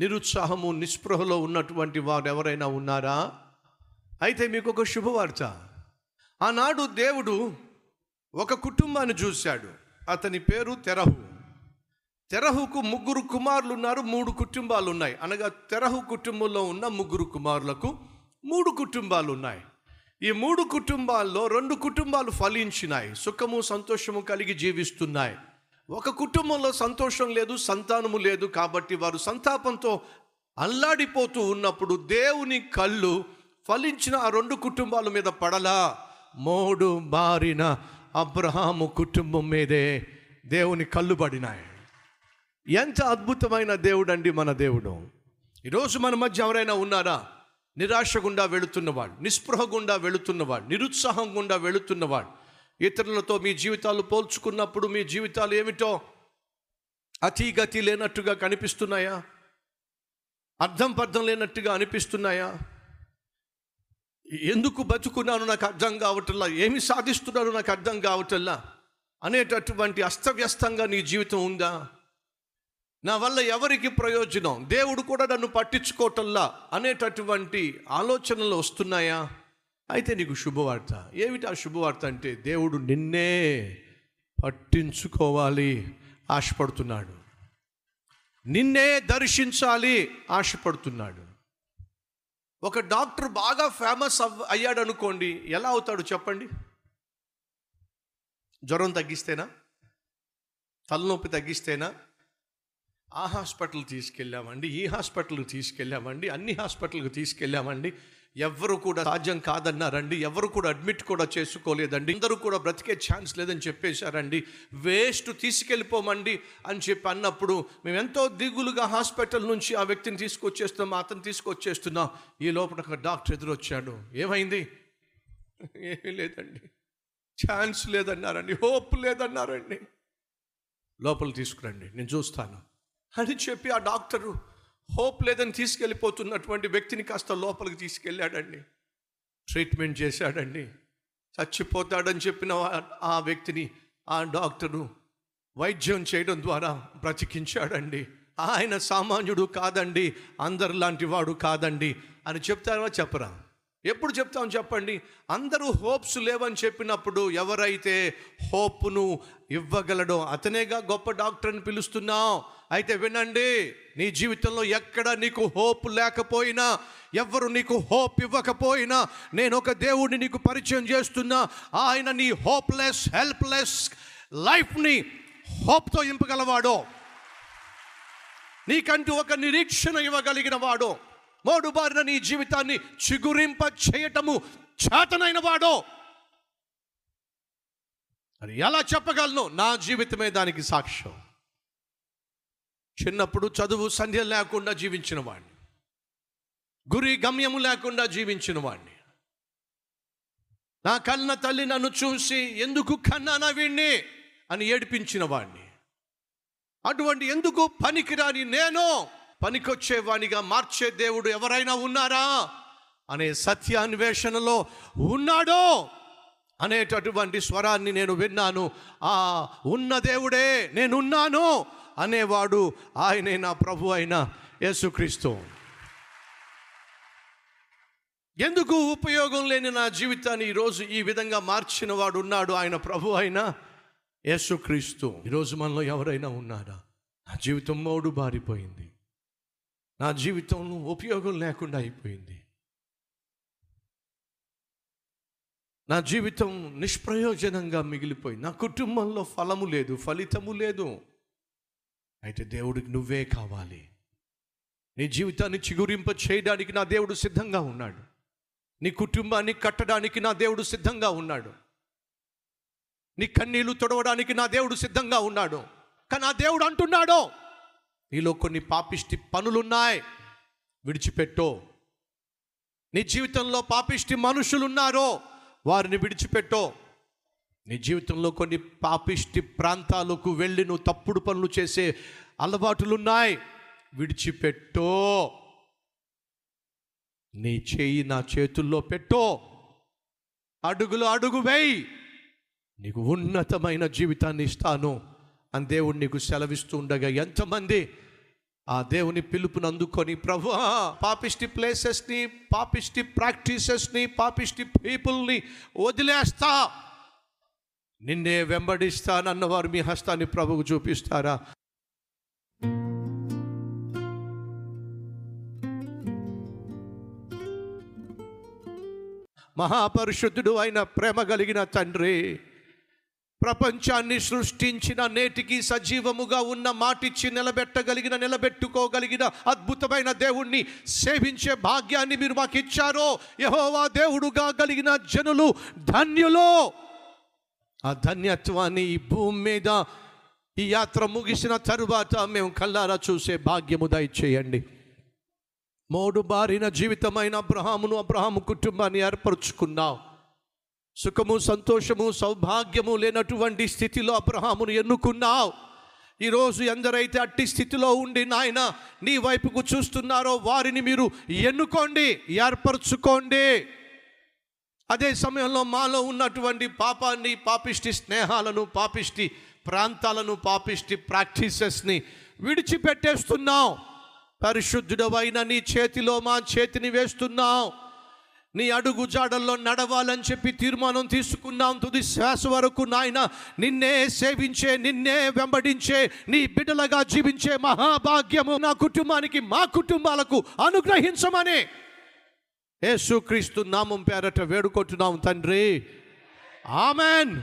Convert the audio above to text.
నిరుత్సాహము నిస్పృహలో ఉన్నటువంటి వారు ఎవరైనా ఉన్నారా? అయితే మీకు ఒక శుభవార్త. ఆనాడు దేవుడు ఒక కుటుంబాన్ని చూశాడు. అతని పేరు తెరహు. తెరహుకు ముగ్గురు కుమారులు ఉన్నారు మూడు కుటుంబాలు ఉన్నాయి అనగా తెరహు కుటుంబంలో ఉన్న ముగ్గురు కుమారులకు మూడు కుటుంబాలు ఉన్నాయి ఈ మూడు కుటుంబాల్లో రెండు కుటుంబాలు ఫలించినాయి. సుఖము సంతోషము కలిగి జీవిస్తున్నాయి. ఒక కుటుంబంలో సంతోషం లేదు సంతానము లేదు కాబట్టి వారు సంతాపంతో అల్లాడిపోతూ ఉన్నప్పుడు దేవుని కళ్ళు ఫలించిన ఆ రెండు కుటుంబాల మీద పడలా. మోడు మారిన అబ్రహాము కుటుంబం మీదే దేవుని కళ్ళు పడినాయి. ఎంత అద్భుతమైన దేవుడు అండి మన దేవుడు. ఈరోజు మన మధ్య ఎవరైనా ఉన్నారా? నిరాశ గుండా వెళుతున్నవాడు నిస్పృహ గుండా వెళుతున్నవాడు నిరుత్సాహం గుండా వెళుతున్నవాడు ఇతరులతో మీ జీవితాలు పోల్చుకున్నప్పుడు మీ జీవితాలు ఏమిటో అతిగతి లేనట్టుగా కనిపిస్తున్నాయా? అర్థం పర్థం లేనట్టుగా అనిపిస్తున్నాయా? ఎందుకు బతుకున్నాను నాకు అర్థం కావటల్లా ఏమి సాధిస్తున్నాను నాకు అర్థం కావటల్లా అనేటటువంటి అస్తవ్యస్తంగా నీ జీవితం ఉందా? నా వల్ల ఎవరికి ప్రయోజనం? దేవుడు కూడా నన్ను పట్టించుకోవటల్లా అనేటటువంటి ఆలోచనలు వస్తున్నాయా? అయితే నీకు శుభవార్త. ఏమిటి ఆ శుభవార్త అంటే దేవుడు నిన్నే పట్టించుకోవాలి ఆశపడుతున్నాడు. నిన్నే దర్శించాలి ఆశపడుతున్నాడు. ఒక డాక్టర్ బాగా ఫేమస్ అవ్ అయ్యాడు అనుకోండి ఎలా అవుతాడు చెప్పండి? జ్వరం తగ్గిస్తేనా? తలనొప్పి తగ్గిస్తేనా? ఆ హాస్పిటల్ తీసుకెళ్ళామండి ఈ హాస్పిటల్కి తీసుకెళ్ళామండి అన్ని హాస్పిటల్కి తీసుకెళ్ళామండి. ఎవరు కూడా సాధ్యం కాదన్నారండి ఎవరు కూడా అడ్మిట్ కూడా చేసుకోలేదండి. అందరూ కూడా బ్రతికే ఛాన్స్ లేదని చెప్పేశారండి. వేస్ట్ తీసుకెళ్ళిపోమండి అని చెప్పి అన్నప్పుడు మేము ఎంతో దిగులుగా హాస్పిటల్ నుంచి ఆ వ్యక్తిని తీసుకొచ్చేస్తున్నాం అతను తీసుకొచ్చేస్తున్నాం. ఈ లోపల ఒక డాక్టర్ ఎదురొచ్చాడు. ఏమైంది? ఏమీ లేదండి. ఛాన్స్ లేదన్నారండి హోప్ లేదన్నారండి. లోపల తీసుకురండి నేను చూస్తాను అని చెప్పి ఆ డాక్టరు హోప్ లేదని తీసుకెళ్ళిపోతున్నటువంటి వ్యక్తిని కాస్త లోపలికి తీసుకెళ్ళాడండి. ట్రీట్మెంట్ చేశాడండి. చచ్చిపోతాడని చెప్పిన ఆ- వ్యక్తిని ఆ డాక్టరు వైద్యం చేయడం ద్వారా బ్రతికించాడండి. ఆయన సామాన్యుడు కాదండి అందరిలాంటి వాడు కాదండి అని చెప్తారా చెప్పరా? ఎప్పుడు చెప్తాం చెప్పండి? అందరూ హోప్స్ లేవని చెప్పినప్పుడు ఎవరైతే హోప్ను ఇవ్వగలడో అతనేగా గొప్ప డాక్టర్ అని పిలుస్తున్నాం. అయితే వినండి నీ జీవితంలో ఎక్కడ నీకు హోప్ లేకపోయినా ఎవరు నీకు హోప్ ఇవ్వకపోయినా నేను ఒక దేవుడిని నీకు పరిచయం చేస్తున్నా ఆయన నీ హోప్లెస్ హెల్ప్లెస్ లైఫ్ని హోప్తో ఇంపగలవాడో నీకంటూ ఒక నిరీక్షణ ఇవ్వగలిగిన వాడో. మోడుబారిన నీ జీవితాన్ని చిగురింప చేయటము చేతనైన వాడో. అది ఎలా చెప్పగలను? నా జీవితమే దానికి సాక్ష్యం. చిన్నప్పుడు చదువు సంధ్య లేకుండా జీవించిన వాడిని గురి గమ్యము లేకుండా జీవించిన వాడిని నా కన్న తల్లి నన్ను చూసి ఎందుకు కన్నానా వీణ్ణి? అని ఏడిపించిన వాడిని అటువంటి ఎందుకు పనికిరాని నేను పనికొచ్చేవాణిగా మార్చే దేవుడు ఎవరైనా ఉన్నారా? అనే సత్యాన్వేషణలో ఉన్నాడో అనేటటువంటి స్వరాన్ని నేను విన్నాను. ఆ ఉన్న దేవుడే నేనున్నాను. అనేవాడు ఆయనే నా ప్రభు అయిన యేసుక్రీస్తు. ఎందుకు ఉపయోగం లేని నా జీవితాన్ని ఈరోజు ఈ విధంగా మార్చిన వాడు ఉన్నాడు ఆయన ప్రభు అయిన యేసుక్రీస్తు. ఈరోజు మనలో ఎవరైనా ఉన్నారా? నా జీవితం మోడు బారిపోయింది. నా జీవితంలో ఉపయోగం లేకుండా అయిపోయింది. నా జీవితం నిష్ప్రయోజనంగా మిగిలిపోయింది. నా కుటుంబంలో ఫలము లేదు ఫలితము లేదు. అయితే దేవుడికి నువ్వే కావాలి. నీ జీవితాన్ని చిగురింప చేయడానికి నా దేవుడు సిద్ధంగా ఉన్నాడు. నీ కుటుంబాన్ని కట్టడానికి నా దేవుడు సిద్ధంగా ఉన్నాడు. నీ కన్నీళ్ళు తొడవడానికి నా దేవుడు సిద్ధంగా ఉన్నాడు. కానీ ఆ దేవుడు అంటున్నాడు నీలో కొన్ని పాపిష్టి పనులున్నాయి. విడిచిపెట్టో. నీ జీవితంలో పాపిష్టి మనుషులున్నారో వారిని విడిచిపెట్టో. నీ జీవితంలో కొన్ని పాపిష్టి ప్రాంతాలకు వెళ్ళి నువ్వు తప్పుడు పనులు చేసే అలవాటులున్నాయి. విడిచిపెట్టో. నీ చేయి నా చేతుల్లో పెట్టో. అడుగులు అడుగు వేయి. నీకు ఉన్నతమైన జీవితాన్ని ఇస్తాను. అని దేవుడు నీకు సెలవిస్తూ ఉండగా ఎంతమంది ఆ దేవుని పిలుపుని అందుకొని ప్రభు పాపిష్టి ప్లేసెస్ని పాపిష్టి ప్రాక్టీసెస్ని పాపిష్టి పీపుల్ని వదిలేస్తా. నిన్నే వెంబడిస్తానన్నవారు మీ హస్తాన్ని ప్రభువు చూపిస్తారా? మహాపరిశుద్ధుడు అయిన ప్రేమ కలిగిన తండ్రి ప్రపంచాన్ని సృష్టించిన నేటికి సజీవముగా ఉన్న మాటిచ్చి నిలబెట్టగలిగిన నిలబెట్టుకోగలిగిన అద్భుతమైన దేవుణ్ణి సేవించే భాగ్యాన్ని మీరు మాకు ఇచ్చారో యహోవా దేవుడుగా కలిగిన జనులు ధన్యులో. ఆ ధన్యత్వాన్ని ఈ భూమి మీద ఈ యాత్ర ముగిసిన తరువాత మేము కల్లారా చూసే భాగ్యము దయచేయండి. మోడు బారిన జీవితమైన అబ్రహామును అబ్రహాము కుటుంబాన్ని ఏర్పరచుకున్నావు. సుఖము సంతోషము సౌభాగ్యము లేనటువంటి స్థితిలో అబ్రహామును ఎన్నుకున్నావు. ఈరోజు ఎందరైతే అట్టి స్థితిలో ఉండి నాయన నీ వైపుకు చూస్తున్నారో వారిని మీరు ఎన్నుకోండి ఏర్పరచుకోండి. అదే సమయంలో మాలో ఉన్నటువంటి పాపాన్ని పాపిష్టి స్నేహాలను పాపిష్టి ప్రాంతాలను పాపిష్టి ప్రాక్టీసెస్ని విడిచిపెట్టేస్తున్నాం పరిశుద్ధుడవైన నీ చేతిలో మా చేతిని వేస్తున్నాం నీ అడుగు జాడల్లో నడవాలని చెప్పి తీర్మానం తీసుకున్నాం తుది శ్వాస వరకు నాయన నిన్నే సేవించే నిన్నే వెంబడించే నీ బిడ్డలుగా జీవించే మహాభాగ్యము నా కుటుంబానికి మా కుటుంబాలకు అనుగ్రహించమని యేసుక్రీస్తు నామం పేరట వేడుకుంటున్నాం తండ్రి. ఆమెన్.